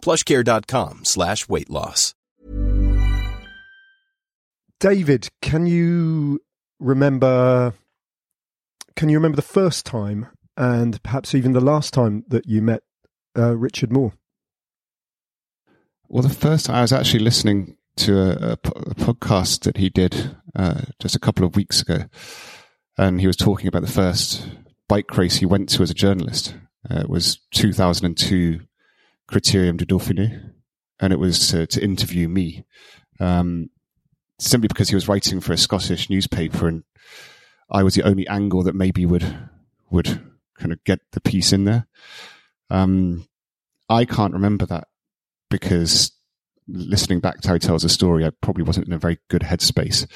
plushcare.com slash weight loss. David, can you remember can you remember the first time and perhaps even the last time that you met uh, Richard Moore? Well, the first time I was actually listening to a, a, a podcast that he did uh, just a couple of weeks ago, and he was talking about the first bike race he went to as a journalist. Uh, it was 2002 Criterium du Dauphiné, and it was to, to interview me, um, simply because he was writing for a Scottish newspaper, and I was the only angle that maybe would would kind of get the piece in there. Um, I can't remember that because listening back to how he tells the story, I probably wasn't in a very good headspace.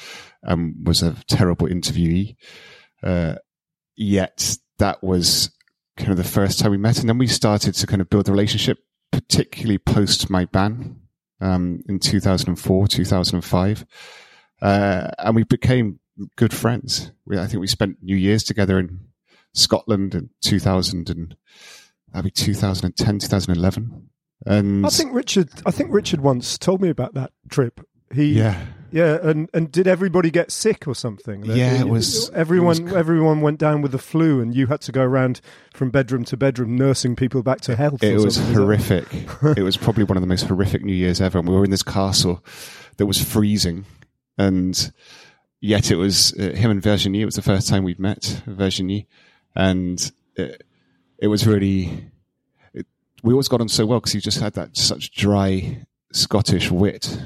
Um, was a terrible interviewee. Uh, yet that was kind of the first time we met, and then we started to kind of build the relationship, particularly post my ban um, in 2004, 2005, uh, and we became good friends. We, I think we spent New Year's together in Scotland in 2000 and maybe 2010, 2011. And I think Richard. I think Richard once told me about that trip. He, yeah, yeah, and and did everybody get sick or something? Yeah, it was- everyone. it was- everyone went down with the flu, and you had to go around from bedroom to bedroom nursing people back to health. it was something. Is that- horrific. it was probably one of the most horrific New Year's ever. And we were in this castle that was freezing, and yet it was uh, him and Virginie. It was the first time we'd met Virginie, and it, it was really. It, we always got on so well because he just had that such dry Scottish wit,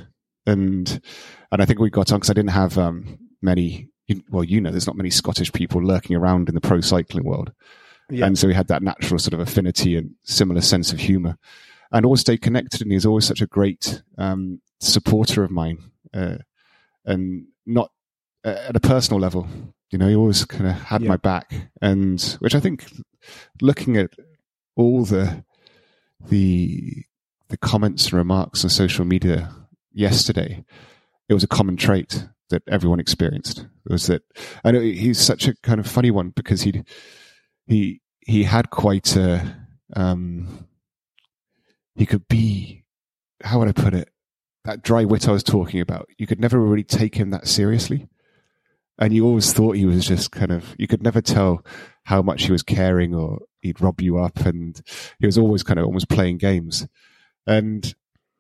and and I think we got on because I didn't have um, many. Well, you know, there's not many Scottish people lurking around in the pro cycling world. Yeah. And so we had that natural sort of affinity and similar sense of humor and always stayed connected. And he's always such a great um, supporter of mine. Uh, and not uh, at a personal level, you know, he always kind of had Yeah. my back. And which I think looking at all the, the, the comments and remarks on social media yesterday, it was a common trait that everyone experienced. It was that, I know he's such a kind of funny one because he, he, he had quite a, um, he could be, how would I put it? That dry wit I was talking about. You could never really take him that seriously. And you always thought he was just kind of, you could never tell how much he was caring or he'd rob you up. And he was always kind of almost playing games. And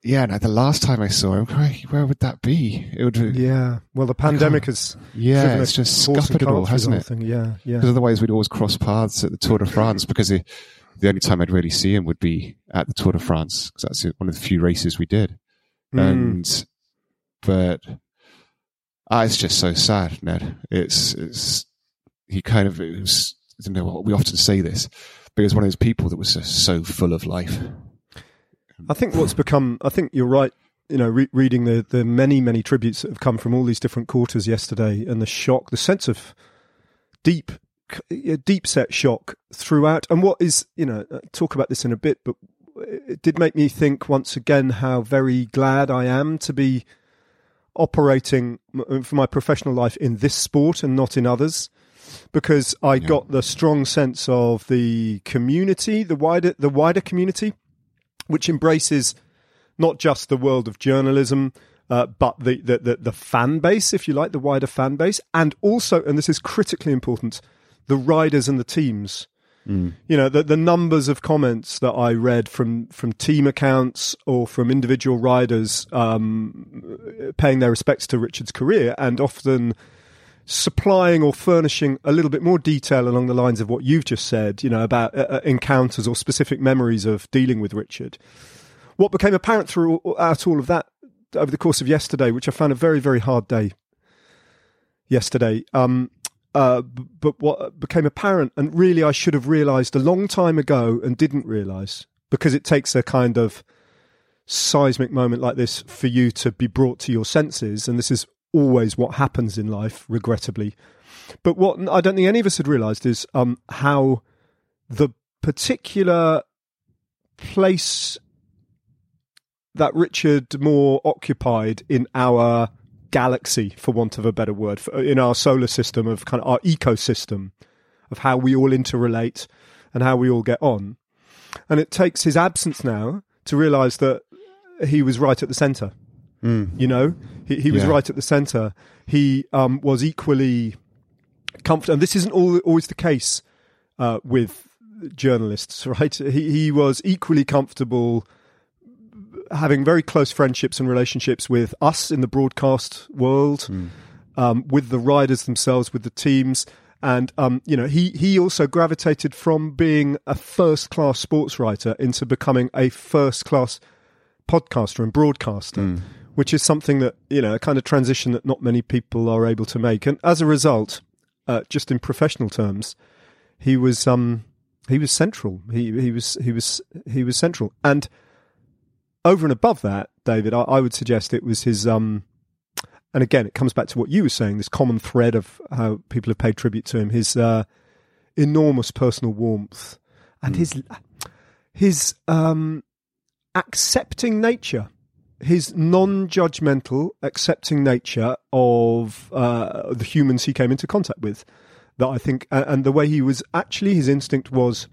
yeah, and the last time I saw him, where would that be? It would, yeah. Well, the pandemic has yeah it's just horse and cart scuppernable, through the hasn't it? thing. Yeah, yeah. Because otherwise we'd always cross paths at the Tour de France because the, the only time I'd really see him would be at the Tour de France because that's one of the few races we did. Mm. And, but, ah, it's just so sad, Ned. It's, it's, he kind of, it was, I don't know what we often say this, but he was one of those people that was just so full of life. I think what's become, I think you're right, you know, re- reading the, the many, many tributes that have come from all these different quarters yesterday and the shock, the sense of deep, deep set shock throughout. And what is, you know, uh, talk about this in a bit, but it did make me think once again how very glad I am to be operating for my professional life in this sport and not in others because I Yeah. got the strong sense of the community, the wider the wider community, which embraces not just the world of journalism, uh, but the, the the the fan base, if you like, the wider fan base, and also, and this is critically important, the riders and the teams. You know, the the numbers of comments that I read from from team accounts or from individual riders um, paying their respects to Richard's career, and often supplying or furnishing a little bit more detail along the lines of what you've just said, you know, about uh, uh, encounters or specific memories of dealing with Richard. What became apparent throughout all of that over the course of yesterday, which I found a very, very hard day yesterday, um, uh, but what became apparent, and really I should have realised a long time ago and didn't realise, because it takes a kind of seismic moment like this for you to be brought to your senses, and this is always what happens in life, regrettably. But what I don't think any of us had realised is um, how the particular place that Richard Moore occupied in our galaxy, for want of a better word, in our solar system of kind of our ecosystem of how we all interrelate and how we all get on. And it takes his absence now to realize that he was right at the center. Mm. You know, he, he was Yeah. right at the center. He um, was equally comfortable. And this isn't all, always the case uh, with journalists, right? He, he was equally comfortable having very close friendships and relationships with us in the broadcast world, um, with the riders themselves, with the teams. And um, you know, he he also gravitated from being a first class sports writer into becoming a first class podcaster and broadcaster, which is something that you know a kind of transition that not many people are able to make. And as a result, uh, just in professional terms, he was um he was central. He he was he was he was central. And over and above that, David, I, I would suggest it was his um and again it comes back to what you were saying, this common thread of how people have paid tribute to him, his uh enormous personal warmth and his his um accepting nature his non-judgmental accepting nature of uh, the humans he came into contact with that i think and the way he was actually his instinct was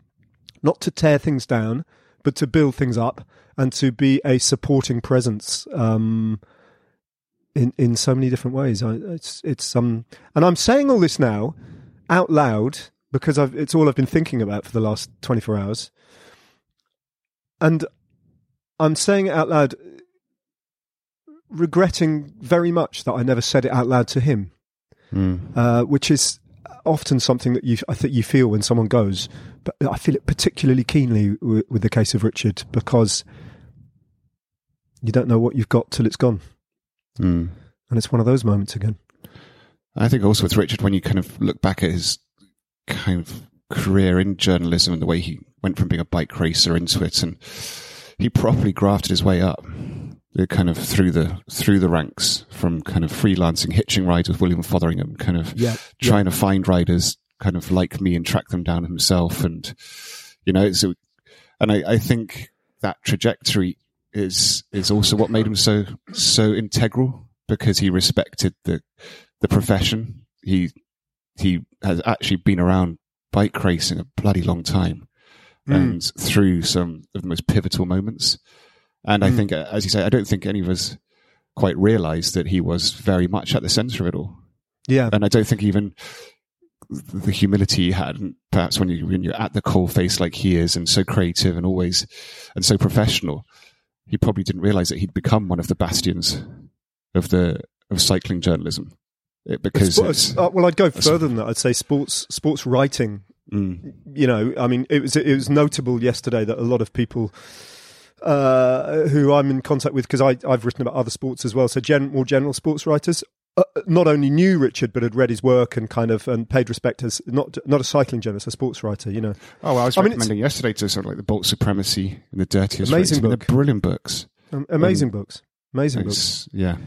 not to tear things down but to build things up and to be a supporting presence um in in so many different ways I, it's it's um and i'm saying all this now out loud because I've, it's all I've been thinking about for the last 24 hours. And I'm saying it out loud, regretting very much that I never said it out loud to him, uh, which is often something that you I think you feel when someone goes. But I feel it particularly keenly w- with the case of Richard because you don't know what you've got till it's gone, Mm. and it's one of those moments again. I think also with Richard, when you kind of look back at his kind of career in journalism and the way he went from being a bike racer into it, and he properly grafted his way up, kind of through the through the ranks from kind of freelancing, hitching rides with William Fotheringham, kind of Yeah, trying to find riders kind of like me and track them down himself, and you know, so and I, I think that trajectory is is also what made him so so integral because he respected the the profession. He he has actually been around bike racing a bloody long time hmm. and through some of the most pivotal moments. And I think, uh, as you say, I don't think any of us quite realized that he was very much at the center of it all. Yeah, And I don't think even the humility he had, and perhaps when, you, when you're at the coal face like he is and so creative and always and so professional, he probably didn't realize that he'd become one of the bastions of the of cycling journalism. It, because Sports- uh, well, I'd go further than that. I'd say sports sports writing. mm, You know, I mean, it was it was notable yesterday that a lot of people uh, who I'm in contact with because I've written about other sports as well. So, gen, more general sports writers uh, not only knew Richard but had read his work and kind of and paid respect as not not a cycling journalist, a sports writer. You know, Oh, well, I was I mean, recommending yesterday to sort of like the Bolt Supremacy and the Dirtiest Amazing Race. Book. They're brilliant books. um, amazing books, amazing books. Yeah.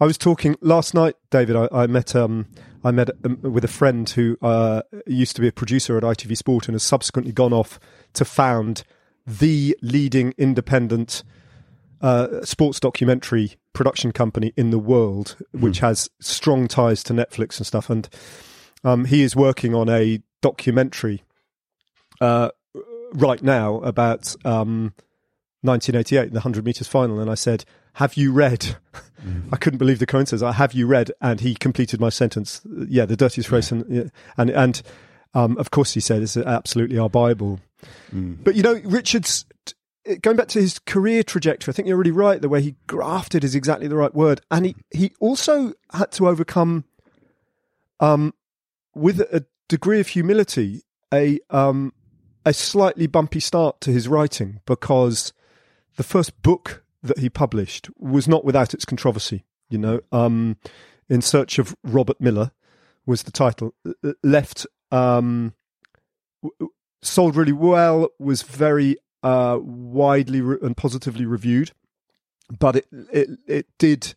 I was talking last night, David. I, I met um, I met um, with a friend who uh, used to be a producer at ITV Sport and has subsequently gone off to found the leading independent uh, sports documentary production company in the world, which has strong ties to Netflix and stuff. And um, he is working on a documentary uh, right now about um, 1988, the 100 meters final. And I said, Have you read? I couldn't believe the coincidence. I have you read? And he completed my sentence. Yeah, the dirtiest race. And, and, and um, of course, he said, it's absolutely our Bible. But you know, Richard's going back to his career trajectory. I think you're really right. The way he grafted is exactly the right word, and he he also had to overcome, um, with a degree of humility, a um a slightly bumpy start to his writing because the first book that he published was not without its controversy. You know, um, in search of Robert Millar was the title. Uh, Left um, sold really well, was very uh, widely re- and positively reviewed. but it it it did.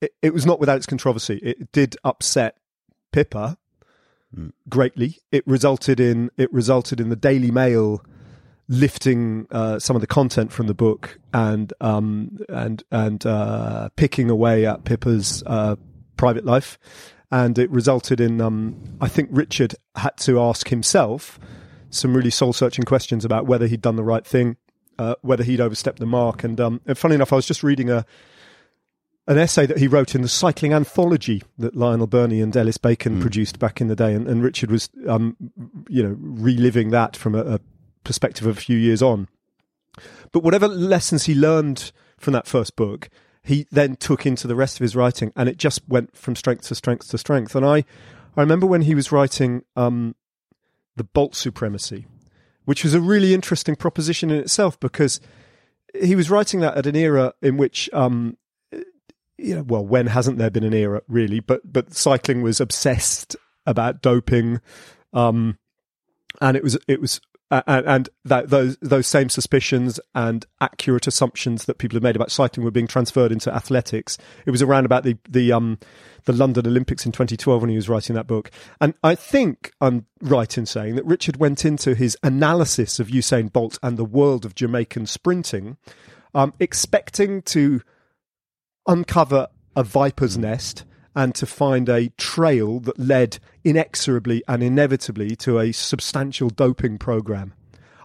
It, it was not without its controversy. It did upset Pippa greatly. It resulted in it resulted in the Daily Mail lifting uh, some of the content from the book and um, and and uh, picking away at Pippa's uh, private life, and it resulted in um, I think Richard had to ask himself some really soul searching questions about whether he'd done the right thing, uh, whether he'd overstepped the mark, and, um, and funny enough, I was just reading a an essay that he wrote in the cycling anthology that Lionel Birnie and Ellis Bacon produced back in the day, and, and Richard was, um, you know, reliving that from a, a perspective of a few years on. But whatever lessons he learned from that first book, he then took into the rest of his writing, and it just went from strength to strength to strength. And I, I remember when he was writing um, the Bolt Supremacy, which was a really interesting proposition in itself because he was writing that at an era in which um, you know, well, when hasn't there been an era really? But but cycling was obsessed about doping, um, and it was it was uh, and, and that those those same suspicions and accurate assumptions that people had made about cycling were being transferred into athletics. It was around about the the um the London Olympics in 2012 when he was writing that book, and I think I'm right in saying that Richard went into his analysis of Usain Bolt and the world of Jamaican sprinting, um, expecting to uncover a viper's nest and to find a trail that led inexorably and inevitably to a substantial doping program.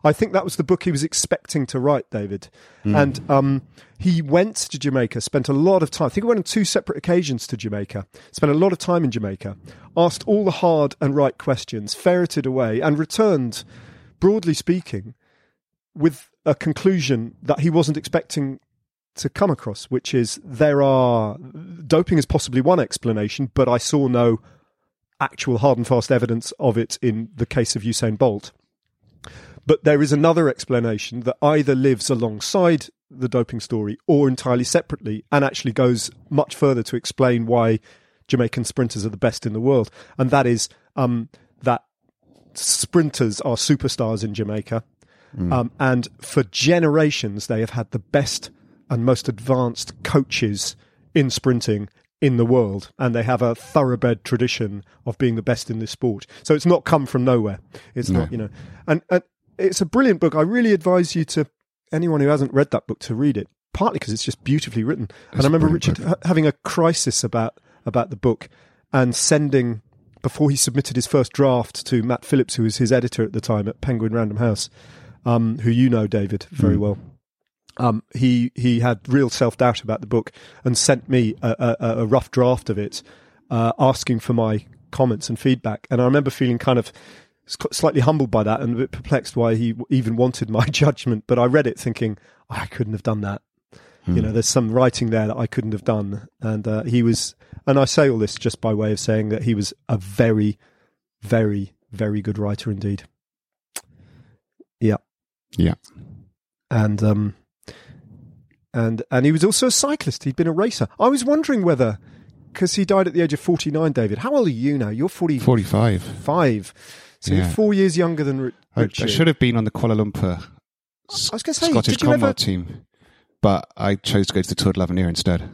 I think that was the book he was expecting to write, David. And um, he went to Jamaica, spent a lot of time. I think he went on two separate occasions to Jamaica, spent a lot of time in Jamaica, asked all the hard and right questions, ferreted away, and returned, broadly speaking, with a conclusion that he wasn't expecting to come across, which is there are doping is possibly one explanation, but I saw no actual hard and fast evidence of it in the case of Usain Bolt. But there is another explanation that either lives alongside the doping story or entirely separately and actually goes much further to explain why Jamaican sprinters are the best in the world. And that is um, that sprinters are superstars in Jamaica. Um, and for generations, they have had the best and most advanced coaches in sprinting in the world, and they have a thoroughbred tradition of being the best in this sport. So it's not come from nowhere. It's No. not, you know, and, and it's a brilliant book. I really advise you to anyone who hasn't read that book to read it. Partly because it's just beautifully written, and I remember Richard ha- having a crisis about about the book and sending before he submitted his first draft to Matt Phillips, who was his editor at the time at Penguin Random House, um, who you know, David, very well um, he he had real self doubt about the book and sent me a, a, a rough draft of it, uh, asking for my comments and feedback. And I remember feeling kind of slightly humbled by that and a bit perplexed why he even wanted my judgment. But I read it thinking "Oh, I couldn't have done that. You know, there's some writing there that I couldn't have done. And uh, he was, and I say all this just by way of saying that he was a very, very, very good writer indeed. Yeah Yeah. and um, and and he was also a cyclist. He'd been a racer. I was wondering whether, because he died at the age of forty nine. David, how old are you now? You're forty 45. five, so Yeah. you're four years younger than Ri- I, I should have been on the Kuala Lumpur I was say, Scottish combat ever? team, but I chose to go to the Tour de l'Avenir instead.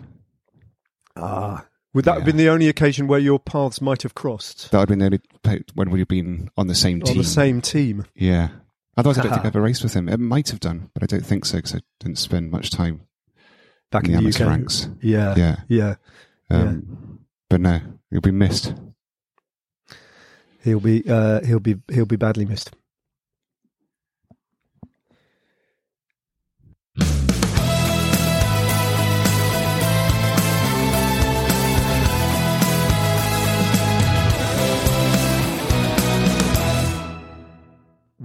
Ah, would that have been the only occasion where your paths might have crossed That would have been the only when we'd have been on the same on team. On the same team? Yeah. Otherwise, I don't think I ever raced with him. It might have done, but I don't think so because I didn't spend much time Back in in, the amateur UK. ranks. Yeah, Yeah. yeah. Um, But no, he'll be missed. He'll be uh, he'll be he'll be badly missed.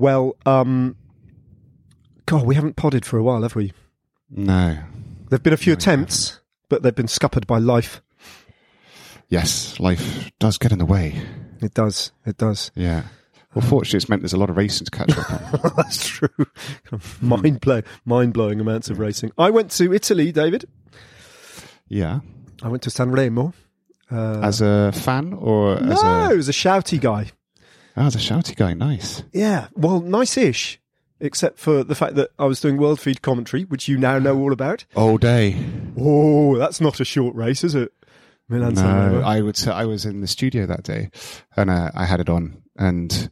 Well, um, God, we haven't podded for a while, have we? No. There've been a few attempts, but they've been scuppered by life. Yes, life does get in the way. It does. It does. Yeah. Well, fortunately, it's meant there's a lot of racing to catch up on. That's true. mind blow, mind blowing amounts of racing. I went to Italy, David. yeah. I went to San Remo. Uh, As a fan or as no, a. it was a shouty guy. Oh, as a shouty guy. Nice. Yeah, well, nice-ish. except for the fact that I was doing World Feed commentary, which you now know all about. All day. Oh, that's not a short race, is it? Milan No, I would say I was in the studio that day, and uh, I had it on, and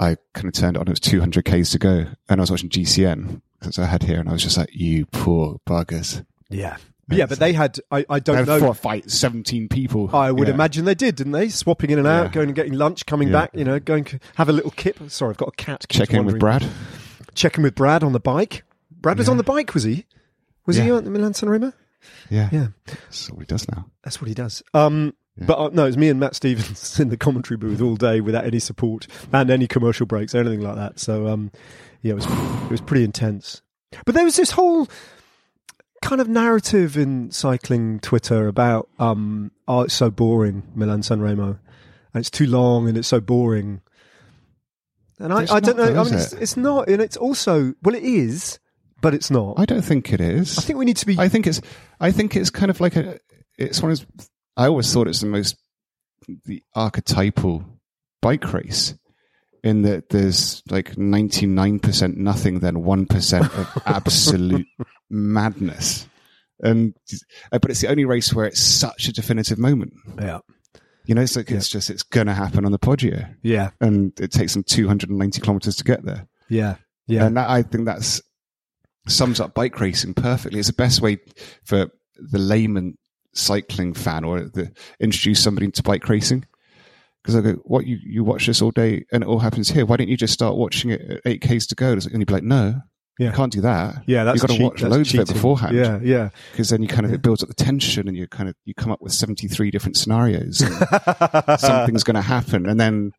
I kind of turned it on. It was 200 k's to go, and I was watching GCN because I had here, and I was just like, "You poor buggers." yeah, yeah, but they had. I, I don't know. four fight 17 people. I would Yeah. imagine they did, didn't they? Swapping in and out, Yeah. going and getting lunch, coming Yeah. back. You know, going have a little kip. Sorry, I've got a cat. Check in with. Brad. Checking with Brad on the bike. Brad was on the bike, was he? Was he on the Milan San Remo? Yeah, Yeah. that's what he does now. That's what he does. Um, Yeah. But uh, no, it was me and Matt Stephens in the commentary booth all day without any support and any commercial breaks or anything like that. So um, yeah, it was it was pretty intense. But there was this whole kind of narrative in cycling Twitter about um, oh, it's so boring, Milan San Remo, and it's too long and it's so boring. And I, I don't know. though, I mean, it's, it? it's not, and it's also well, it is, but it's not. I don't think it is. I think we need to be. I think it's. I think it's kind of like a. It's one of. those- I always thought it's the most the archetypal bike race, in that there's like ninety nine percent nothing, then one percent of absolute madness, and uh, but it's the only race where it's such a definitive moment. yeah, You know, it's like it's just it's going to happen on the Poggio, yeah, and it takes them two hundred and ninety kilometers to get there. yeah, yeah. And that, I think that's sums up bike racing perfectly. It's the best way for the layman cycling fan or the introduce somebody into bike racing. Because I go, what you you watch this all day and it all happens here. Why don't you just start watching it at eight k's to go? And you'd be like, no, Yeah. you can't do that. Yeah, that's you've got to watch loads of it beforehand. Yeah, yeah. because then you kind of it builds up the tension and you kind of you come up with seventy three different scenarios. And something's going to happen, and then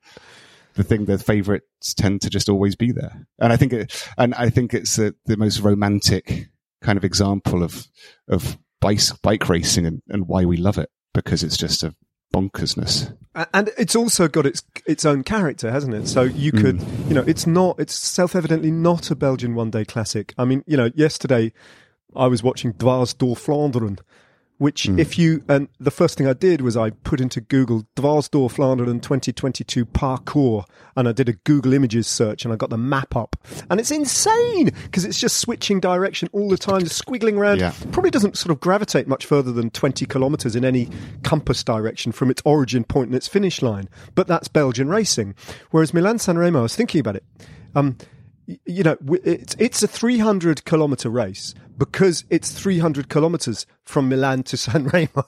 the thing the favorites tend to just always be there. And I think it, and I think it's the, the most romantic kind of example of of bike bike racing and, and why we love it because it's just a bonkersness. And it's also got its its own character, hasn't it? So you hmm. could, you know, it's not, it's self evidently not a Belgian one day classic. I mean, you know, yesterday I was watching Dwars door Vlaanderen, which if you, and the first thing I did was I put into Google Dwars door Vlaanderen 2022 parcours, and I did a Google Images search, and I got the map up, and it's insane because it's just switching direction all the time, just squiggling around. Yeah. Probably doesn't sort of gravitate much further than 20 kilometres in any compass direction from its origin point and its finish line. But that's Belgian racing. Whereas Milan San Remo, I was thinking about it. Um, you know, it's, it's a 300 kilometre race because it's 300 kilometres from Milan to San Remo.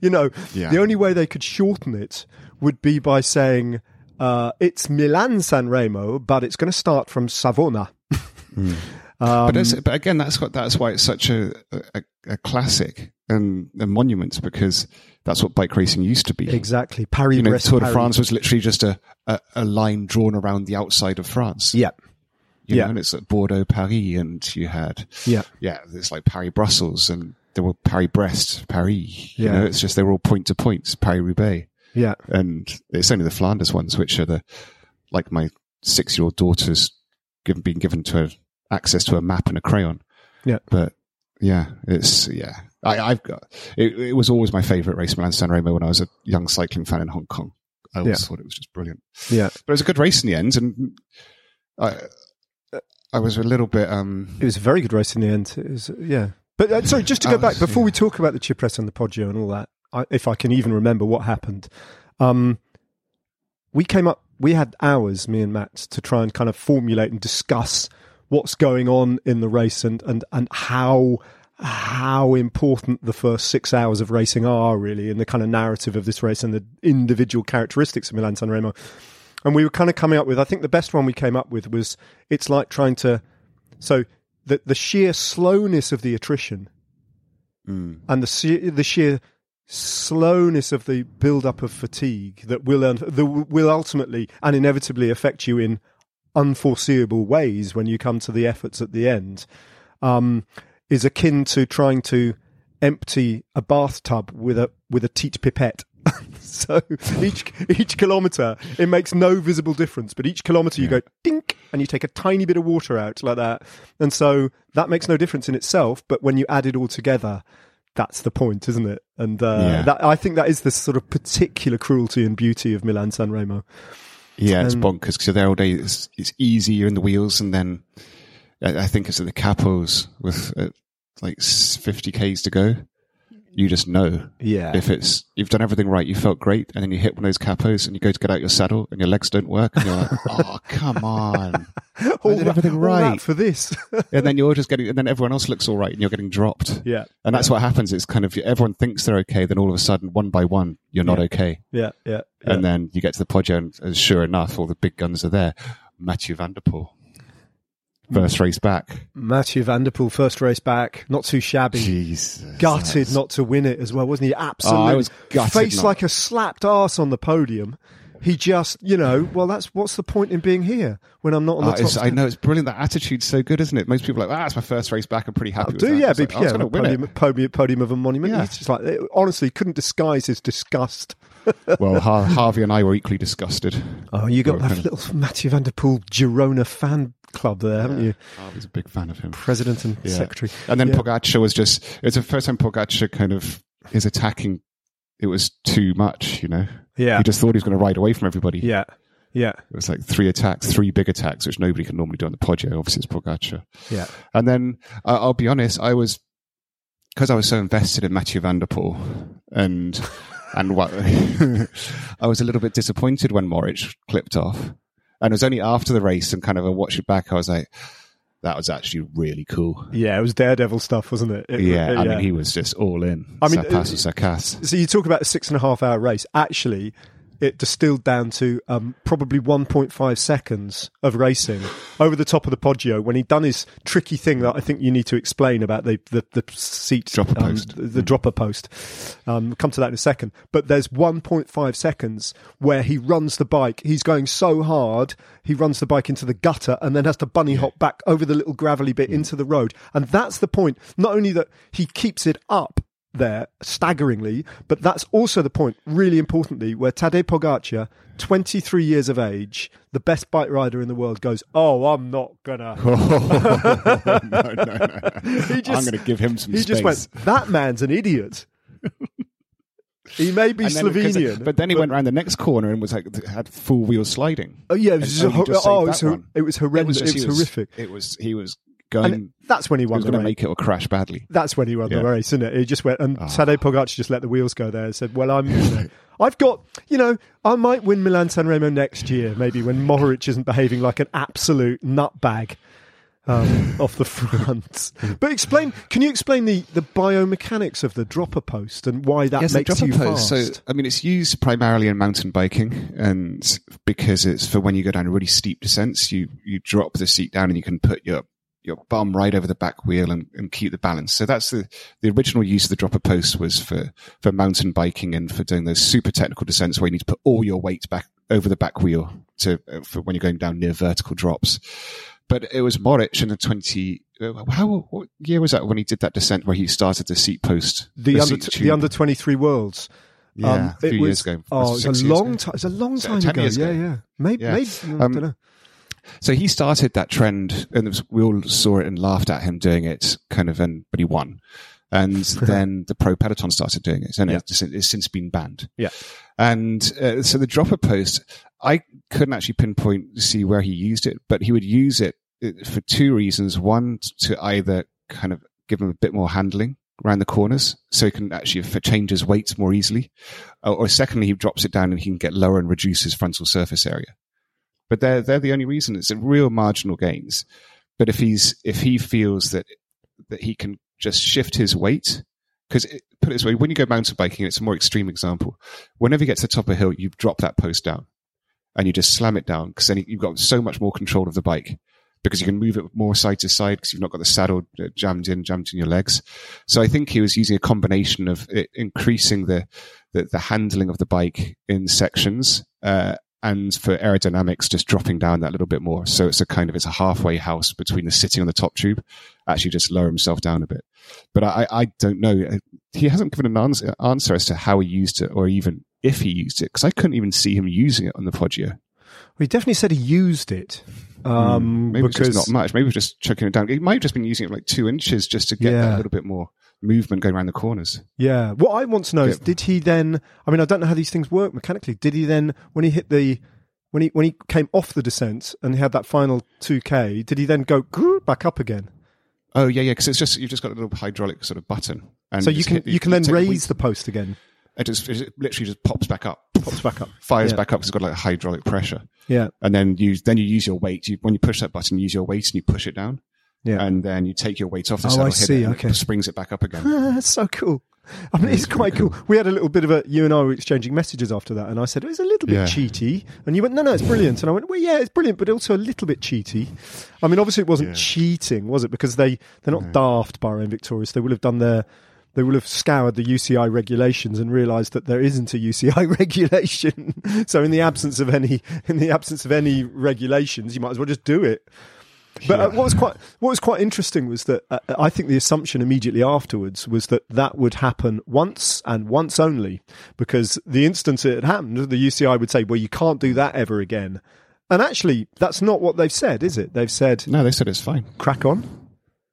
you know, Yeah. the only way they could shorten it would be by saying, uh, it's Milan San Remo, but it's going to start from Savona. but, it's, but again, that's what that's why it's such a a, a classic and a monument because that's what bike racing used to be. Exactly. Paris, You know, Tour de France was literally just a, a, a line drawn around the outside of France. Yeah. You Yeah. know, and it's like Bordeaux, Paris, and you had Yeah. yeah, it's like Paris, Brussels, and there were Paris, Brest, Paris. You Yeah. know, it's just they were all point to points, Paris, Roubaix, Yeah. and it's only the Flanders ones which are the like my six year old daughter's given being given to her access to a map and a crayon. Yeah. but yeah, it's yeah. I, I've got it, it. was always my favorite race, Milan San Remo, when I was a young cycling fan in Hong Kong. I always Yeah. thought it was just brilliant. Yeah. But it was a good race in the end, and I I was a little bit um It was a very good race in the end. It was, yeah. But uh, sorry, just to go Oh, back before yeah. we talk about the Cipressa and the Poggio and all that, I, if I can even remember what happened, um, we came up. We had hours, me and Matt, to try and kind of formulate and discuss what's going on in the race and and and how how important the first six hours of racing are really in the kind of narrative of this race and the individual characteristics of Milan San Remo. And we were kind of coming up with, I think the best one we came up with was it's like trying to, so the, the sheer slowness of the attrition mm, and the sheer, the sheer slowness of the build up of fatigue that will, that will ultimately and inevitably affect you in unforeseeable ways when you come to the efforts at the end um, is akin to trying to empty a bathtub with a with a teat pipette. so each each kilometer it makes no visible difference, but each kilometer you go dink and you take a tiny bit of water out like that, and so that makes no difference in itself. But when you add it all together, that's the point, isn't it? And uh, Yeah. that I think that is the sort of particular cruelty and beauty of Milan San Remo. Yeah, it's And- bonkers because there all day it's, it's. You're in the wheels, and then I, I think it's at the capos with uh, like 50 k's to go. You just know Yeah. if it's you've done everything right, you felt great, and then you hit one of those capos, and you go to get out your saddle, and your legs don't work, and you're like, "Oh, come on!" all did that- everything right. for this. And then you're just getting, and then everyone else looks all right, and you're getting dropped. yeah. And that's what happens. It's kind of everyone thinks they're okay, then all of a sudden, one by one, you're not okay. Yeah. Yeah. And then you get to the Poggio, and sure enough, all the big guns are there. Mathieu van der Poel, first race back. Mathieu van der Poel, first race back, not too shabby. Jesus, Gutted that's- not to win it as well, wasn't he? Absolutely. Oh, I was gutted Face not- like a slapped arse on the podium. He just, you know, well, that's what's the point in being here when I'm not on the Oh, top. I know it's brilliant. That attitude's so good, isn't it? Most people are like, ah, it's my first race back. I'm pretty happy. with Do that. yeah, It's like, was yeah, win podium, it. podium, podium of a monument. Yeah. He's just like, it- honestly, couldn't disguise his disgust. Well, Har- Harvey and I were equally disgusted. Oh, you got that little Mathieu van der Poel Girona fan club there, haven't you? Harvey's a big fan of him. President and Yeah. secretary. And then Yeah. Pogacar was just, it's the first time Pogacar kind of is attacking. It was too much, you know? Yeah, He just thought he was going to ride away from everybody. yeah, yeah, It was like three attacks, three big attacks, which nobody can normally do on the Poggio. Obviously, it's Pogacar. yeah. And then uh, I'll be honest, I was because I was so invested in Mathieu van der Poel and and what I was a little bit disappointed when Mohoric clipped off. And it was only after the race and kind of I watched it back, I was like, that was actually really cool. Yeah, it was Daredevil stuff, wasn't it? It- Yeah, I mean, he was just all in. I mean, Sapas or Sakas. So you talk about a six and a half hour race. Actually, it distilled down to um, probably 1.5 seconds of racing over the top of the Poggio when he'd done his tricky thing that I think you need to explain about the the, the seat Dropper um, post. the, the dropper post. Um, come to that in a second. But there's 1.5 seconds where he runs the bike. He's going so hard, he runs the bike into the gutter and then has to bunny hop back over the little gravelly bit into the road. And that's the point. Not only that he keeps it up there staggeringly, but that's also the point, really importantly, where Tadej Pogacar, 23 years of age, the best bike rider in the world, goes, "Oh, I'm not gonna." no, no, no. He I'm just- going to give him some He space. just went, "That man's an idiot." he may be then- Slovenian, but then he went around the next corner and was like had full wheel sliding. Oh yeah, it was, just oh, it was, one. it was horrendous. It was, just- he horrific. It was he was going. And that's when he won. he was going to make it or crash badly. That's when he won the race, isn't it? He just went, and Ah. Tadej Pogacar just let the wheels go there and said, "Well, I'm, you know, I've got, you know, I might win Milan San Remo next year, maybe when Mohoric isn't behaving like an absolute nutbag um, off the front." But explain, can you explain the the biomechanics of the dropper post and why that Yes, makes you post. fast? So, I mean, it's used primarily in mountain biking, and because it's for when you go down really steep descents, you you drop the seat down and you can put your your bum right over the back wheel and, and keep the balance. So that's the the original use of the dropper post was for for mountain biking and for doing those super technical descents where you need to put all your weight back over the back wheel to uh, for when you're going down near vertical drops. But it was Mohoric in the twenty. uh, How what year was that when he did that descent where he started the seat post? the under seat the under twenty three worlds. Yeah, Um, a few it years was, ago. Oh, it's a long time. It's a long time 10 ago. Yeah, yeah. Maybe, Yeah. maybe I Um, don't know. So he started that trend, and was, we all saw it and laughed at him doing it, kind of, and but he won. And then the pro peloton started doing it, and Yeah. it's, it's since been banned. Yeah. And uh, so the dropper post, I couldn't actually pinpoint to see where he used it, but he would use it uh, for two reasons. One, to either kind of give him a bit more handling around the corners, so he can actually change his weights more easily, or, or secondly, he drops it down and he can get lower and reduce his frontal surface area but they're they're the only reason. It's a real marginal gains. But if he's if he feels that that he can just shift his weight, because put it this way, when you go mountain biking, it's a more extreme example. Whenever you get to the top of a hill, you drop that post down, and you just slam it down because then you've got so much more control of the bike because you can move it more side to side because you've not got the saddle uh, jammed in, jammed in your legs. So I think he was using a combination of it increasing the the, the handling of the bike in sections. Uh, and for aerodynamics, just dropping down that little bit more. So it's a kind of it's a halfway house between the sitting on the top tube, actually just lower himself down a bit. But I, I don't know. He hasn't given an answer, answer as to how he used it or even if he used it because I couldn't even see him using it on the Poggio. Well, he definitely said he used it. Um, Maybe because it's just not much. Maybe just chucking it down. It might have just been using it like two inches just to get Yeah. that little bit more movement going around the corners. Yeah. What I want to know is, did he then? I mean, I don't know how these things work mechanically. Did he then, when he hit the when he when he came off the descent and he had that final two k, did he then go back up again? Oh yeah, yeah. Because it's just you've just got a little hydraulic sort of button, and So you just can you can then raise the post again. It just it literally just pops back up, Pops back up. fires Yeah. back up because it's got like hydraulic pressure, Yeah, and then you then you use your weight. You, when you push that button, you use your weight and you push it down, yeah. and then you take your weight off the Oh, saddle, I see, it, and okay. it springs it back up again. That's so cool. I mean, it's quite cool. We had a little bit of a, you and I were exchanging messages after that, and I said, oh, it was a little bit Yeah. cheaty. And you went, no, no, it's brilliant. And I went, well, yeah, it's brilliant, but also a little bit cheaty. I mean, obviously it wasn't Yeah. cheating, was it? Because they, they're not daft, Bahrain Victorious. They will have done their, they will have scoured the UCI regulations and realised that there isn't a UCI regulation. so in the absence of any, in the absence of any regulations, you might as well just do it. But uh, what was quite what was quite interesting was that uh, I think the assumption immediately afterwards was that that would happen once and once only, because the instant it had happened, the UCI would say, "Well, you can't do that ever again." And actually, that's not what they've said, is it? They've said, No, they said it's fine. "Crack on,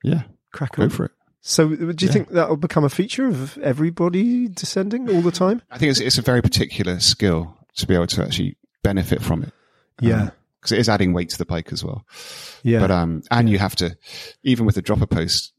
Yeah, crack on. go on." for it. So, do you Yeah. think that will become a feature of everybody descending all the time? I think it's, it's a very particular skill to be able to actually benefit from it. Yeah, because it is adding weight to the bike as well. yeah, But um, and you have to, even with the dropper post,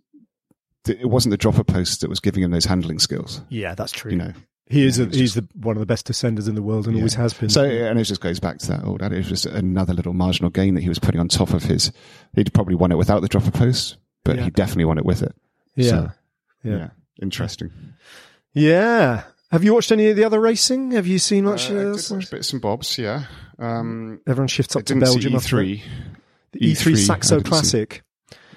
th- it wasn't the dropper post that was giving him those handling skills. yeah, that's true. You know, he is a, it's he's the, one of the best descenders in the world and Yeah. always has been. So, and it just goes back to that old adage. It was just another little marginal gain that he was putting on top of his. He'd probably won it without the dropper post, but Yeah. he definitely won it with it. Yeah, So, yeah. interesting. Yeah. Have you watched any of the other racing? Have you seen much? Uh, I did watch bits and bobs, yeah. Um, Everyone shifts up to Belgium. E3. The E3, E3, Saxo. Classic.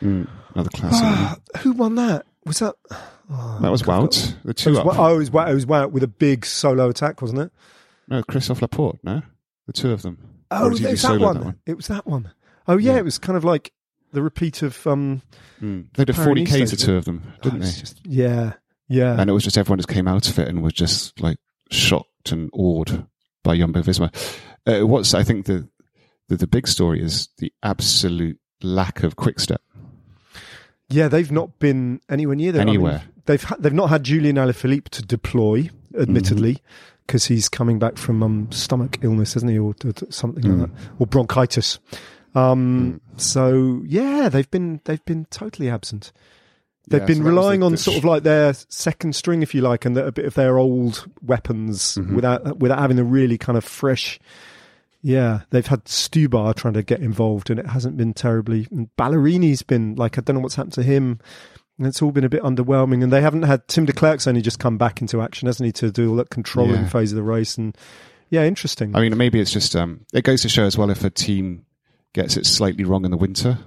Mm, another classic. Ah, Who won that? Was that? Oh, that was Wout. The It two was, up. Oh, it was, Wa- it was Wout with a big solo attack, wasn't it? No, Christophe Laporte. No, the two of them. Oh, it was that one. that one? It was that one. Oh, yeah, Yeah. it was kind of like the repeat of. um Mm. They did forty k to two of them, didn't oh, they? just- yeah, yeah. and it was just everyone just came out of it and was just like shocked and awed by Jumbo Visma. Uh, what's I think the, the the big story is the absolute lack of quick step. Yeah, they've not been anywhere near there. I mean, Anywhere. they've ha- they've not had Julian Alaphilippe to deploy, admittedly, Mm-hmm. because he's coming back from um, stomach illness, isn't he, or t- something Mm. like that, or bronchitis. Um, So yeah, they've been they've been totally absent. They've Yeah, been so relying on sort of like their second string, if you like, and a bit of their old weapons Mm-hmm. without without having a really kind of fresh. Yeah, they've had Stybar trying to get involved, and it hasn't been terribly. And Ballerini's been like, I don't know what's happened to him. And it's all been a bit underwhelming, and they haven't had Tim Declercq's only just come back into action, hasn't he, to do all that controlling Yeah. phase of the race? And yeah, interesting. I mean, maybe it's just um, it goes to show as well if a team gets it slightly wrong in the winter,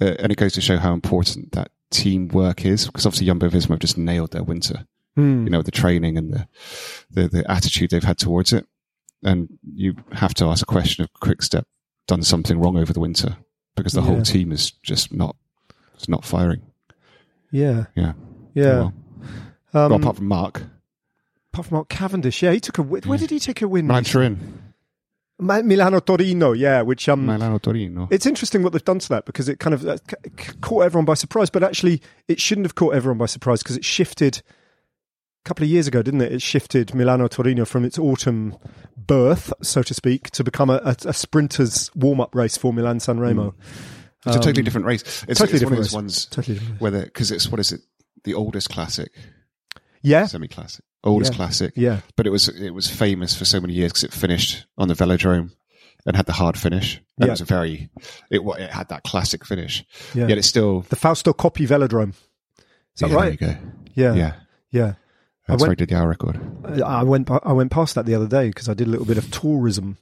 uh, and it goes to show how important that teamwork is because obviously Jumbo Visma have just nailed their winter. Hmm. you know, the training and the, the, the attitude they've had towards it. And you have to ask a question of Quickstep done something wrong over the winter because the Yeah. whole team is just not, it's not firing. yeah, Yeah. yeah. Well, Um, well, apart from Mark, apart from Mark Cavendish, yeah, he took a. win. Where did he take a win? Ryan Turin, Ma- Milano Torino, yeah, which um, Milano Torino. it's interesting what they've done to that because it kind of uh, caught everyone by surprise. But actually, it shouldn't have caught everyone by surprise because it shifted a couple of years ago, didn't it? It shifted Milano Torino from its autumn birth, so to speak, to become a, a, a sprinter's warm-up race for Milan San Remo. It's a totally um, different race. It's, totally it's one of those race. ones Totally different. where because it's what is it? The oldest classic, Yeah, semi-classic, oldest Yeah. classic. yeah, But it was it was famous for so many years because it finished on the velodrome and had the hard finish. And Yeah. It was a very it it had that classic finish. yeah. Yet it's still The Fausto Coppi Velodrome. Is that yeah, right? There you go. Yeah, Yeah, yeah. that's went- where he did the hour record. I I went I went past that the other day because I did a little bit of tourism.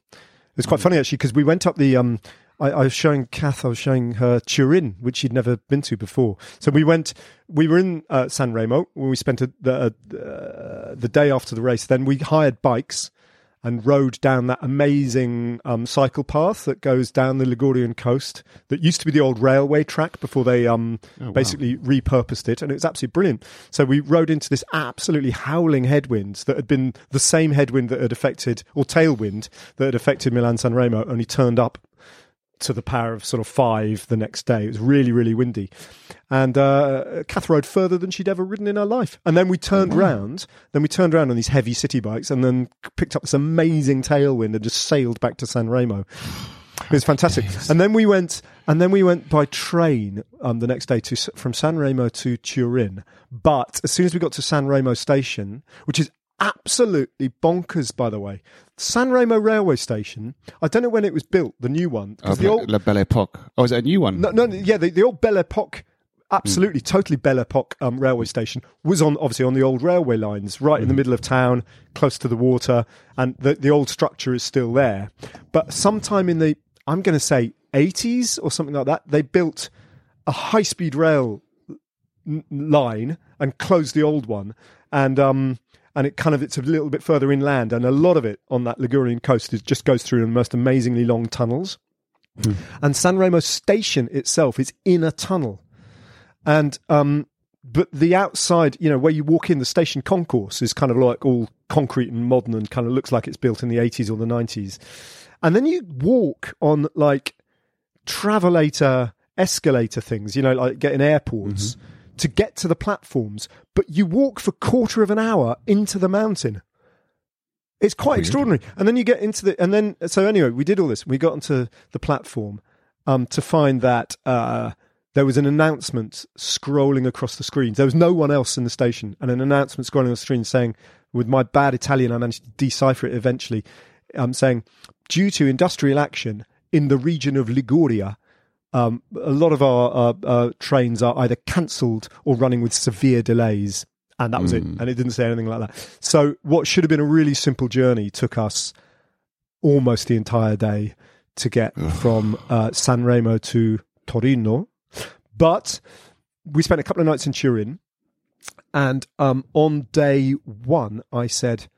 It's quite funny actually because we went up the. Um, I, I was showing Kath, I was showing her Turin, which she'd never been to before. So we went. We were in uh, San Remo when we spent a, the uh, the day after the race. Then we hired bikes and rode down that amazing um, cycle path that goes down the Ligurian coast that used to be the old railway track before they um, Oh, wow. basically repurposed it, and it was absolutely brilliant. So we rode into this absolutely howling headwind that had been the same headwind that had affected, or tailwind that had affected Milan San Remo, only turned up to the power of sort of five the next day. It was really, really windy. And uh, Kath rode further than she'd ever ridden in her life. And then we turned round, then we turned around on these heavy city bikes and then picked up this amazing tailwind and just sailed back to San Remo. It was fantastic. And then we went, and then we went by train um, the next day to from San Remo to Turin. But as soon as we got to San Remo station, which is absolutely bonkers, by the way, San Remo railway station. I don't know when it was built, the new one. Oh, the La Belle Epoque. Oh, is it a new one? no, no, yeah, the, the old Belle Epoque, absolutely, totally Belle Epoque um, railway station was on obviously on the old railway lines, right in the middle of town, close to the water, and the the old structure is still there. But sometime in the, I'm going to say 80s or something like that, they built a high speed rail n- line and closed the old one, and um. And it kind of it's a little bit further inland, and a lot of it on that Ligurian coast is just goes through the most amazingly long tunnels. And San Remo station itself is in a tunnel. And um but the outside, you know, where you walk in the station concourse is kind of like all concrete and modern and kind of looks like it's built in the 80s or the 90s. And then you walk on like travelator escalator things, you know, like getting airports to get to the platforms, but you walk for quarter of an hour into the mountain. It's quite extraordinary. And then you get into the, and then, so anyway, we did all this. We got onto the platform um, to find that uh, there was an announcement scrolling across the screens. There was no one else in the station, and an announcement scrolling on the screen saying, with my bad Italian, I managed to decipher it eventually, I'm um, saying, due to industrial action in the region of Liguria, um, a lot of our uh, uh, trains are either cancelled or running with severe delays. And that was it. And it didn't say anything like that. So, what should have been a really simple journey took us almost the entire day to get from uh, San Remo to Torino. But we spent a couple of nights in Turin. And um, on day one, I said,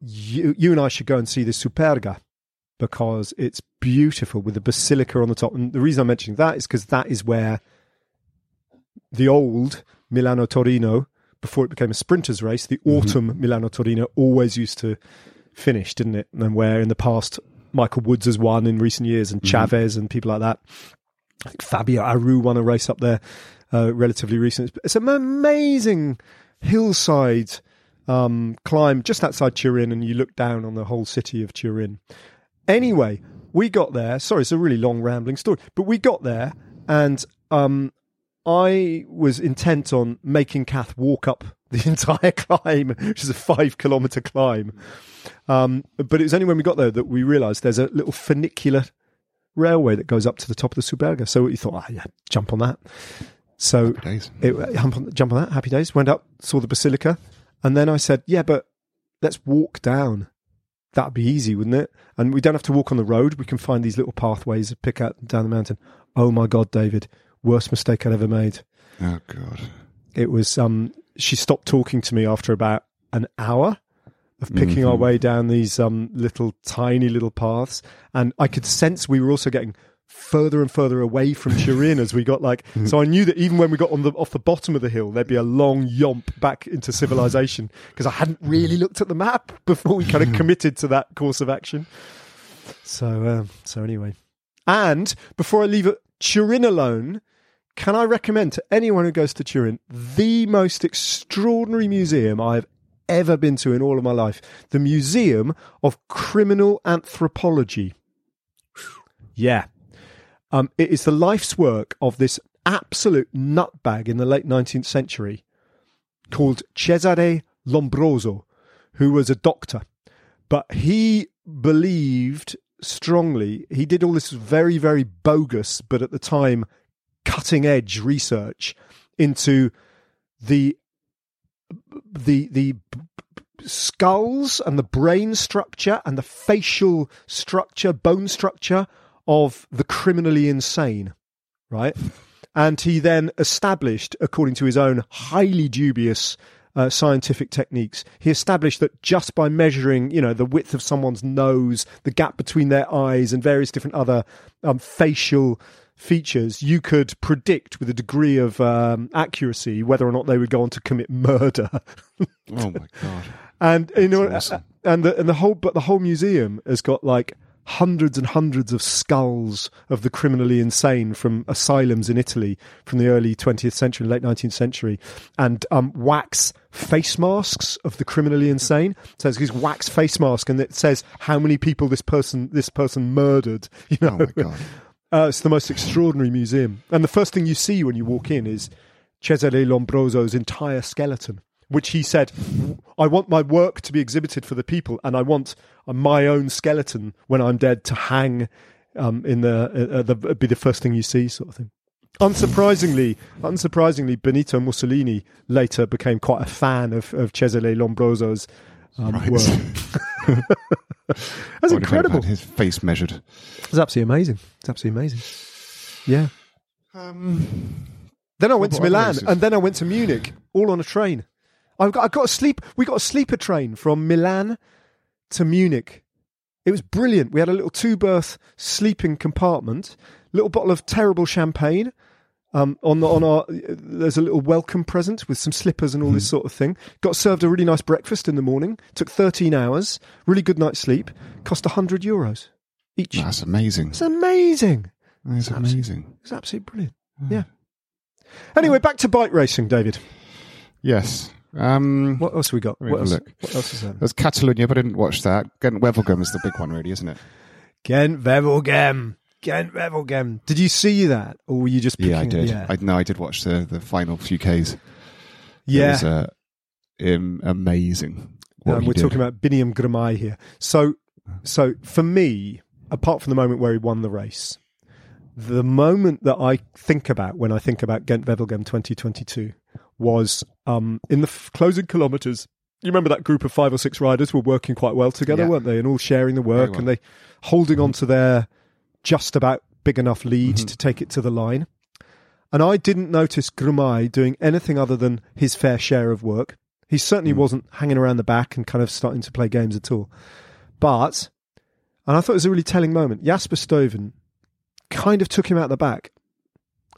you, you and I should go and see the Superga because it's beautiful with the basilica on the top. And the reason I'm mentioning that is because that is where the old Milano Torino, before it became a sprinters race, the autumn Milano Torino always used to finish, didn't it? And where in the past Michael Woods has won in recent years, and Chaves and people like that. I think Fabio Aru won a race up there uh, relatively recent. It's an amazing hillside um, climb just outside Turin, and you look down on the whole city of Turin. Anyway, we got there. Sorry, it's a really long rambling story, but we got there, and um, I was intent on making Kath walk up the entire climb, which is a five kilometer climb. Um, but it was only when we got there that we realised there's a little funicular railway that goes up to the top of the Superga. So we thought, ah, yeah, jump on that. So days. it, jump, on, jump on that. Happy days. Went up, saw the basilica, and then I said, yeah, but let's walk down. That'd be easy, wouldn't it? And we don't have to walk on the road. We can find these little pathways pick out down the mountain. Oh my god, David, worst mistake I'd ever made. Oh god. It was um she stopped talking to me after about an hour of picking our way down these um little tiny little paths and I could sense we were also getting further and further away from Turin as we got like so I knew that even when we got on the off the bottom of the hill there'd be a long yomp back into civilization because I hadn't really looked at the map before we kind of committed to that course of action so um, so anyway and before I leave it, Turin alone can I recommend to anyone who goes to Turin the most extraordinary museum I've ever been to in all of my life? The Museum of Criminal Anthropology. Yeah. Um, it is the life's work of this absolute nutbag in the late 19th century called Cesare Lombroso, who was a doctor. But he believed strongly, he did all this very, very bogus, but at the time, cutting edge research into the the the skulls and the brain structure and the facial structure, bone structure of the criminally insane, right? And he then established, according to his own highly dubious uh, scientific techniques, he established that just by measuring, you know, the width of someone's nose, the gap between their eyes, and various different other um, facial features, you could predict with a degree of um, accuracy whether or not they would go on to commit murder. Oh my god. and you know, awesome. and the and the whole but the whole museum has got like hundreds and hundreds of skulls of the criminally insane from asylums in Italy from the early 20th century, late 19th century, and um, wax face masks of the criminally insane. So it's this wax face mask, and it says how many people this person this person murdered. You know, Oh my god. uh, it's the most extraordinary museum. And the first thing you see when you walk in is Cesare Lombroso's entire skeleton, which he said, I want my work to be exhibited for the people, and I want uh, my own skeleton when I'm dead to hang um, in the, uh, uh, the be the first thing you see, sort of thing. Unsurprisingly, unsurprisingly, Benito Mussolini later became quite a fan of, of Cesare Lombroso's um, Right. work. That's I would have incredible. his face measured. It's absolutely amazing. It's absolutely amazing. Yeah. Um, Then I went to Milan, and then I went to Munich, all on a train. I got, I've got a sleep. We got a sleeper train from Milan to Munich. It was brilliant. We had a little two-berth sleeping compartment, little bottle of terrible champagne. Um, on the, on our, there's a little welcome present with some slippers and all this sort of thing. Got served a really nice breakfast in the morning. Took 13 hours. Really good night's sleep. Cost 100 euros each. that's amazing. It's amazing. That's amazing. It's absolutely brilliant. Yeah. Anyway, back to bike racing, David. Yes. Um, What else we got? What else, what else is there? There's Catalonia, but I didn't watch that. Gent Wevelgem is the big one, really, isn't it? Gent Wevelgem. Gent Wevelgem. Did you see that, or were you just? Yeah, I did. Yeah, I no, I did watch the the final few Ks. It was, uh, im- amazing. Um, we're did. talking about Biniam Girmay here. So, so for me, apart from the moment where he won the race, the moment that I think about when I think about Gent Wevelgem 2022 was um, in the f- closing kilometres. You remember that group of five or six riders were working quite well together, Yeah. weren't they? And all sharing the work, well. and they holding on to their just about big enough lead Mm-hmm. to take it to the line. And I didn't notice Girmay doing anything other than his fair share of work. He certainly Mm. wasn't hanging around the back and kind of starting to play games at all. But, and I thought it was a really telling moment, Jasper Stuyven kind of took him out the back,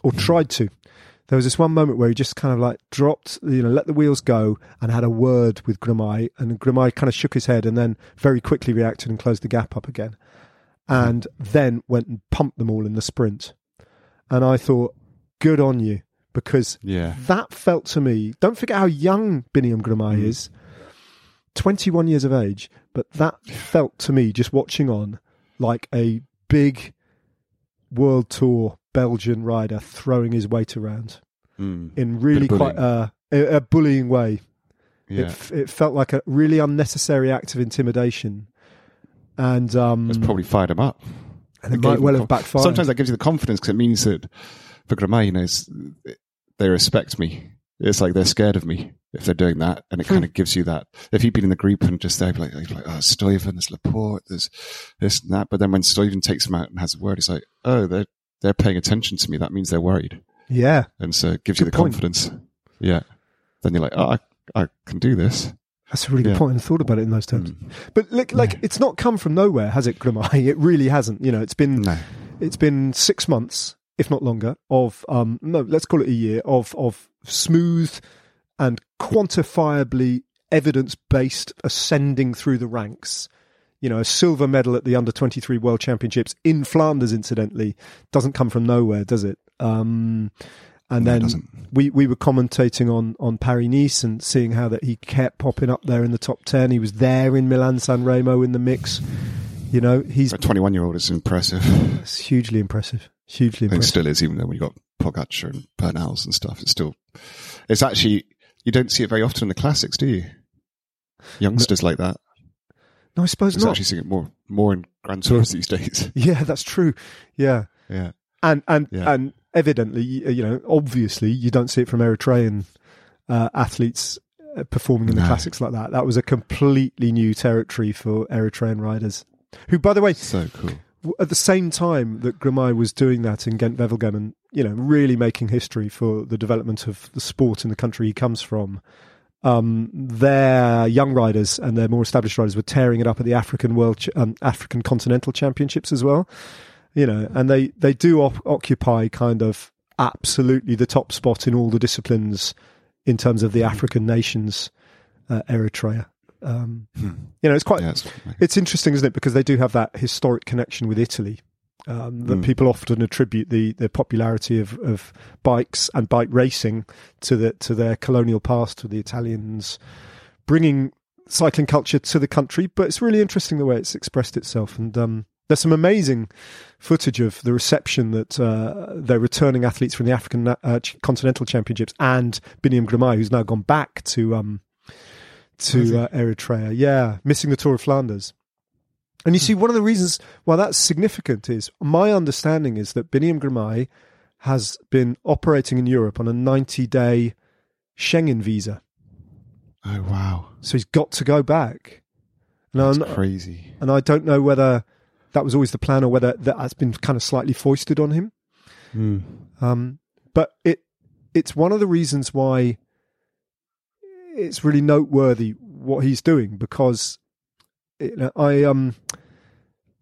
or tried to. There was this one moment where he just kind of like dropped, you know, let the wheels go and had a word with Girmay, and Girmay kind of shook his head and then very quickly reacted and closed the gap up again, and then went and pumped them all in the sprint. And I thought, good on you, because Yeah. that felt to me. Don't forget how young Biniam Girmay Mm. is, twenty-one years of age. But that felt to me, just watching on, like a big world tour Belgian rider throwing his weight around Mm. in really quite a, a, a bullying way. Yeah. It, f- it felt like a really unnecessary act of intimidation, and um, It's probably fired him up. and it It might well have backfired. Sometimes that gives you the confidence because it means that for Girmay, you know, it's, they respect me. It's like they're scared of me if they're doing that, and it Hmm. kind of gives you that. If he'd been in the group and just there, like, like, oh, Stuyven, there's Laporte, there's this and that. But then when Stuyven takes him out and has a word, it's like, oh, they're they're paying attention to me. That means they're worried, yeah, and so it gives you the point. confidence. Yeah. Then you're like, oh, I, I can do this. that's a really good Yeah. point. I thought about it in those terms. Mm. But like, like it's not come from nowhere, has it, Girmay? It really hasn't. You know, it's been No. it's been six months, if not longer, of um no, let's call it a year of of smooth and quantifiably evidence based ascending through the ranks. You know, a silver medal at the under twenty three World Championships in Flanders, incidentally, doesn't come from nowhere, does it? Um, and No, then we we were commentating on on Paris Nice and seeing how that he kept popping up there in the top ten. He was there in Milan San Remo in the mix. You know, he's a 21 year old, it's impressive. it's hugely impressive. Hugely I think it impressive. still is, even though when you got Pogacar and Bernals and stuff, it's still, it's actually, you don't see it very often in the classics, do you? Youngsters like that. No, I suppose It's not. actually seeing it more, more in Grand Tours these days. Yeah, that's true. Yeah, Yeah. and and Yeah. and evidently, you know, obviously, you don't see it from Eritrean uh, athletes uh, performing in the No. classics like that. That was a completely new territory for Eritrean riders. Who, by the way, So cool. at the same time that Girmay was doing that in Ghent Wevelgem and you know really making history for the development of the sport in the country he comes from um, their young riders and their more established riders were tearing it up at the African World Ch- um, African Continental Championships as well you know and they they do op- occupy kind of absolutely the top spot in all the disciplines in terms of the African nations uh, Eritrea. Um, You know, it's quite Yeah, it's- it's interesting, isn't it? Because they do have that historic connection with Italy um, that people often attribute the, the popularity of, of bikes and bike racing to the to their colonial past, to the Italians bringing cycling culture to the country. But it's really interesting the way it's expressed itself, and um, there's some amazing footage of the reception that uh, they're returning athletes from the African uh, Continental Championships and Biniam Girmay, who's now gone back to um, to uh, Eritrea. Yeah, missing the Tour of Flanders. And you see, one of the reasons why that's significant is my understanding is that Biniam Girmay has been operating in Europe on a 90 day Schengen visa. oh wow, So he's got to go back. Now, that's I'm- crazy. and I don't know whether that was always the plan or whether that has been kind of slightly foisted on him. Mm. Um, but it it's one of the reasons why it's really noteworthy what he's doing because I um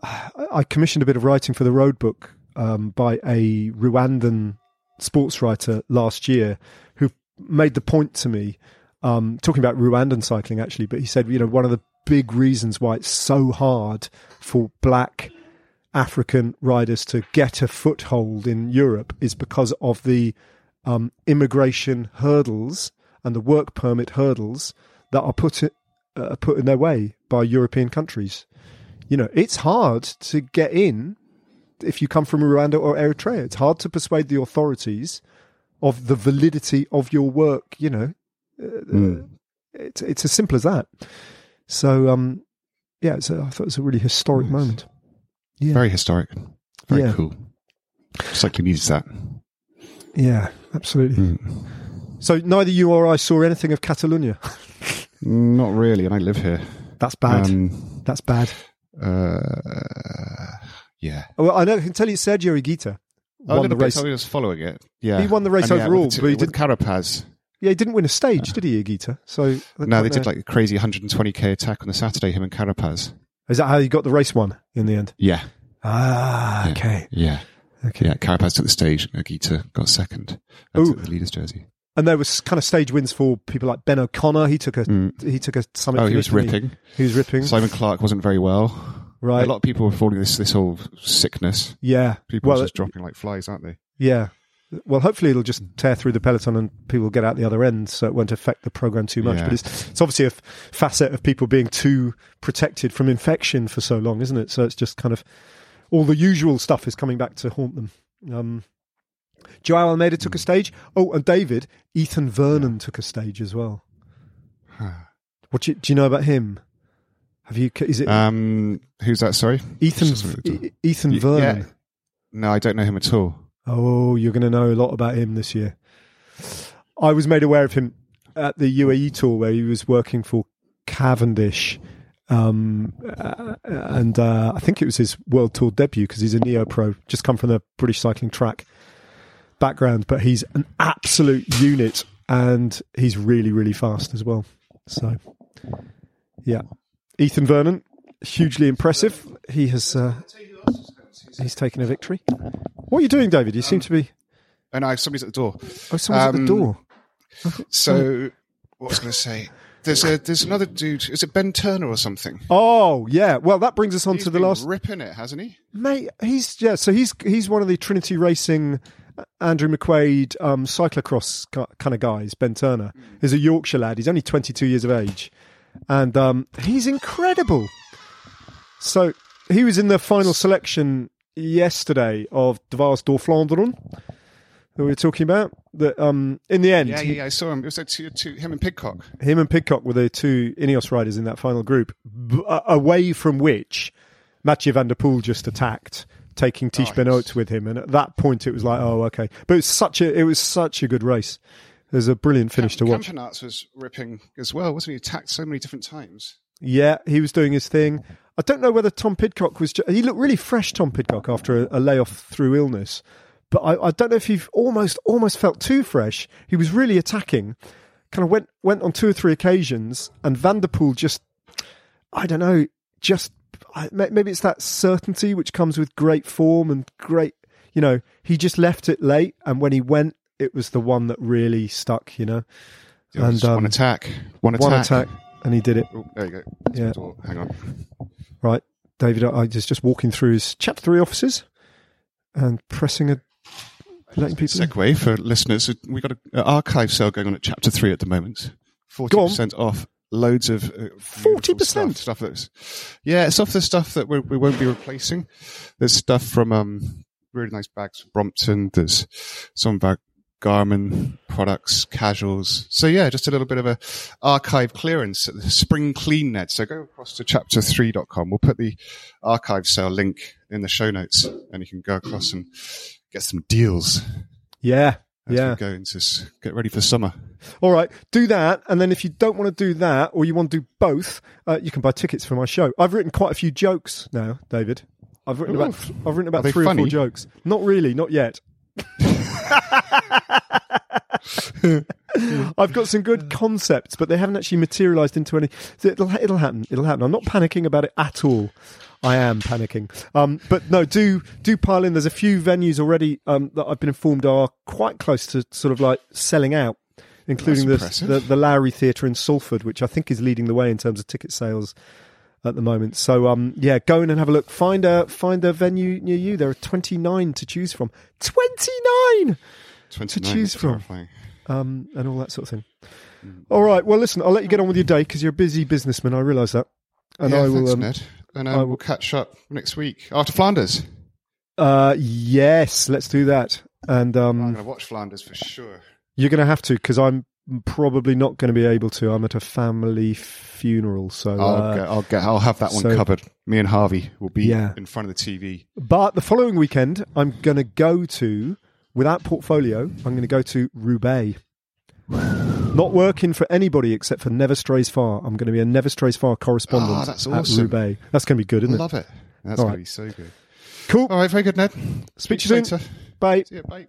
I commissioned a bit of writing for the road book um, by a Rwandan sports writer last year who made the point to me um, talking about Rwandan cycling actually, but he said you know one of the big reasons why it's so hard for black African riders to get a foothold in Europe is because of the um, immigration hurdles and the work permit hurdles that are put uh, put in their way by European countries. You know, it's hard to get in if you come from Rwanda or Eritrea. It's hard to persuade the authorities of the validity of your work. You know, Mm. it's it's as simple as that. So, um, yeah, it's a, I thought it was a really historic moment. Yeah. Very historic. Very Yeah. cool. Cycling needs that. Yeah, absolutely. Mm. So neither you or I saw anything of Catalonia. Not really, and I live here. That's bad. Um, That's bad. uh, yeah. Well, I know. I can tell you, Sergio Higuita A won little the race. I was following it. Yeah, He won the race And yeah, overall, with, but he didn't- Carapaz. Yeah, he didn't win a stage, did he, Higuita? So No, they did like a crazy 120k attack on the Saturday. Him and Carapaz. Is that how you got the race one in the end? Yeah, Ah, okay, yeah, okay. yeah. Carapaz took the stage. Higuita got second. Ooh. The leader's jersey. And there was kind of stage wins for people like Ben O'Connor. He took a he took a summit. Oh, he was ripping. He? He was ripping. Simon Clarke wasn't very well. right. A lot of people were falling this this whole sickness. yeah. People well, were just dropping like flies, aren't they? yeah. Well, hopefully it'll just tear through the peloton and people will get out the other end, so it won't affect the program too much. Yeah. But it's it's obviously a f- facet of people being too protected from infection for so long, isn't it? So it's just kind of all the usual stuff is coming back to haunt them. Um, Joao Almeida took a stage. Oh, and David Ethan Vernon took a stage as well. What do you, do you know about him? Have you? Is it Um, who's that? Sorry, Ethan just a little- E- Ethan Y- Vernon? yeah. no, I don't know him at all. Oh, you're going to know a lot about him this year. I was made aware of him at the UAE tour where he was working for Cavendish. Um, uh, and uh, I think it was his world tour debut because he's a neo pro, just come from the British cycling track background. But he's an absolute unit and he's really, really fast as well. So, yeah. Ethan Vernon, hugely impressive. He has. Uh, he's taken a victory. What are you doing, David? You seem to be. Oh no, somebody's at the door. Oh, someone's at the Um, door. So, what was I going to say? There's a there's another dude. Is it Ben Turner or something? Oh, yeah. Well, that brings us on He's to the last. ripping it, hasn't he? Mate, he's yeah. So he's he's one of the Trinity Racing, Andrew McQuaid, um, cyclocross kind of guys. Ben Turner is a Yorkshire lad. He's only 22 years of age, and um, he's incredible. So he was in the final selection yesterday of Dwars door Vlaanderen that we were talking about. That um, in the end, Yeah, he- yeah, I saw him. It was like two, two, him and Pidcock. him and Pidcock were the two Ineos riders in that final group, b- away from which Mathieu van der Poel just attacked, taking Tiesj Benoot with him. And at that point, it was like, oh, okay. But it was such a it was such a good race. There's a brilliant finish to watch. Campenaerts was ripping as well, wasn't he? Attacked so many different times. Yeah, he was doing his thing. I don't know whether Tom Pidcock was. Ju- he looked really fresh, Tom Pidcock, after a, a layoff through illness. But I, I don't know if he almost almost felt too fresh. He was really attacking. Kind of went went on two or three occasions, and van der Poel just, I don't know, just I, maybe it's that certainty which comes with great form and great. You know, he just left it late, and when he went, it was the one that really stuck. You know, was And, um, one attack, one attack. one attack. and he did it. Oh, there you go. Yeah. Oh, hang on. Right, David, I was just walking through his chapter three offices and pressing a letting people. in. Segue for listeners. We've got an archive sale going on at chapter three at the moment. Forty percent off. Loads of uh, 40%? stuff, stuff that's yeah, it's off the stuff that we, we won't be replacing. There's stuff from um really nice bags from Brompton. There's some of our Garmin products, casuals. So yeah, just a little bit of a archive clearance at the spring clean net. So go across to chapter3.com. We'll put the archive sale link in the show notes and you can go across and get some deals Yeah, yeah. go into get ready for summer. All right, do that, and then if you don't want to do that, or you want to do both, uh, you can buy tickets for my show. I've written quite a few jokes now, David. I've written Ooh. about I've written about three or four jokes. Not really, not yet. I've got some good concepts, but they haven't actually materialised into any. so It'll it'll happen. It'll happen. I'm not panicking about it at all. I am panicking. Um, but no, do do pile in. There's a few venues already um, that I've been informed are quite close to sort of like selling out, including the, the the Lowry Theatre in Salford, which I think is leading the way in terms of ticket sales at the moment. So um, yeah, go in and have a look. Find a find a venue near you. There are 29 to choose from. 29 29 to choose from. um, and all that sort of thing. All right. Well, listen, I'll let you get on with your day because you're a busy businessman. I realise that, and yeah, I will. thanks, um, Ned. And I uh, will- we'll catch up next week after Flanders. uh, yes, let's do that. And I'm um, going to watch Flanders for sure. you're going to have to because I'm probably not going to be able to. I'm at a family funeral, so. I'll uh, get, I'll get, I'll have that one so- covered. Me and Harvey will be Yeah. in front of the TV. But the following weekend, I'm going to go to, without portfolio, I'm going to go to Roubaix. Not working for anybody except for Never Strays Far. I'm going to be a Never Strays Far correspondent Oh, that's at. Roubaix. That's going to be good, isn't it? I love it. That's All going right. to be so good. Cool. All right, very good, Ned. Speak to you soon. later. Bye. See you. Bye.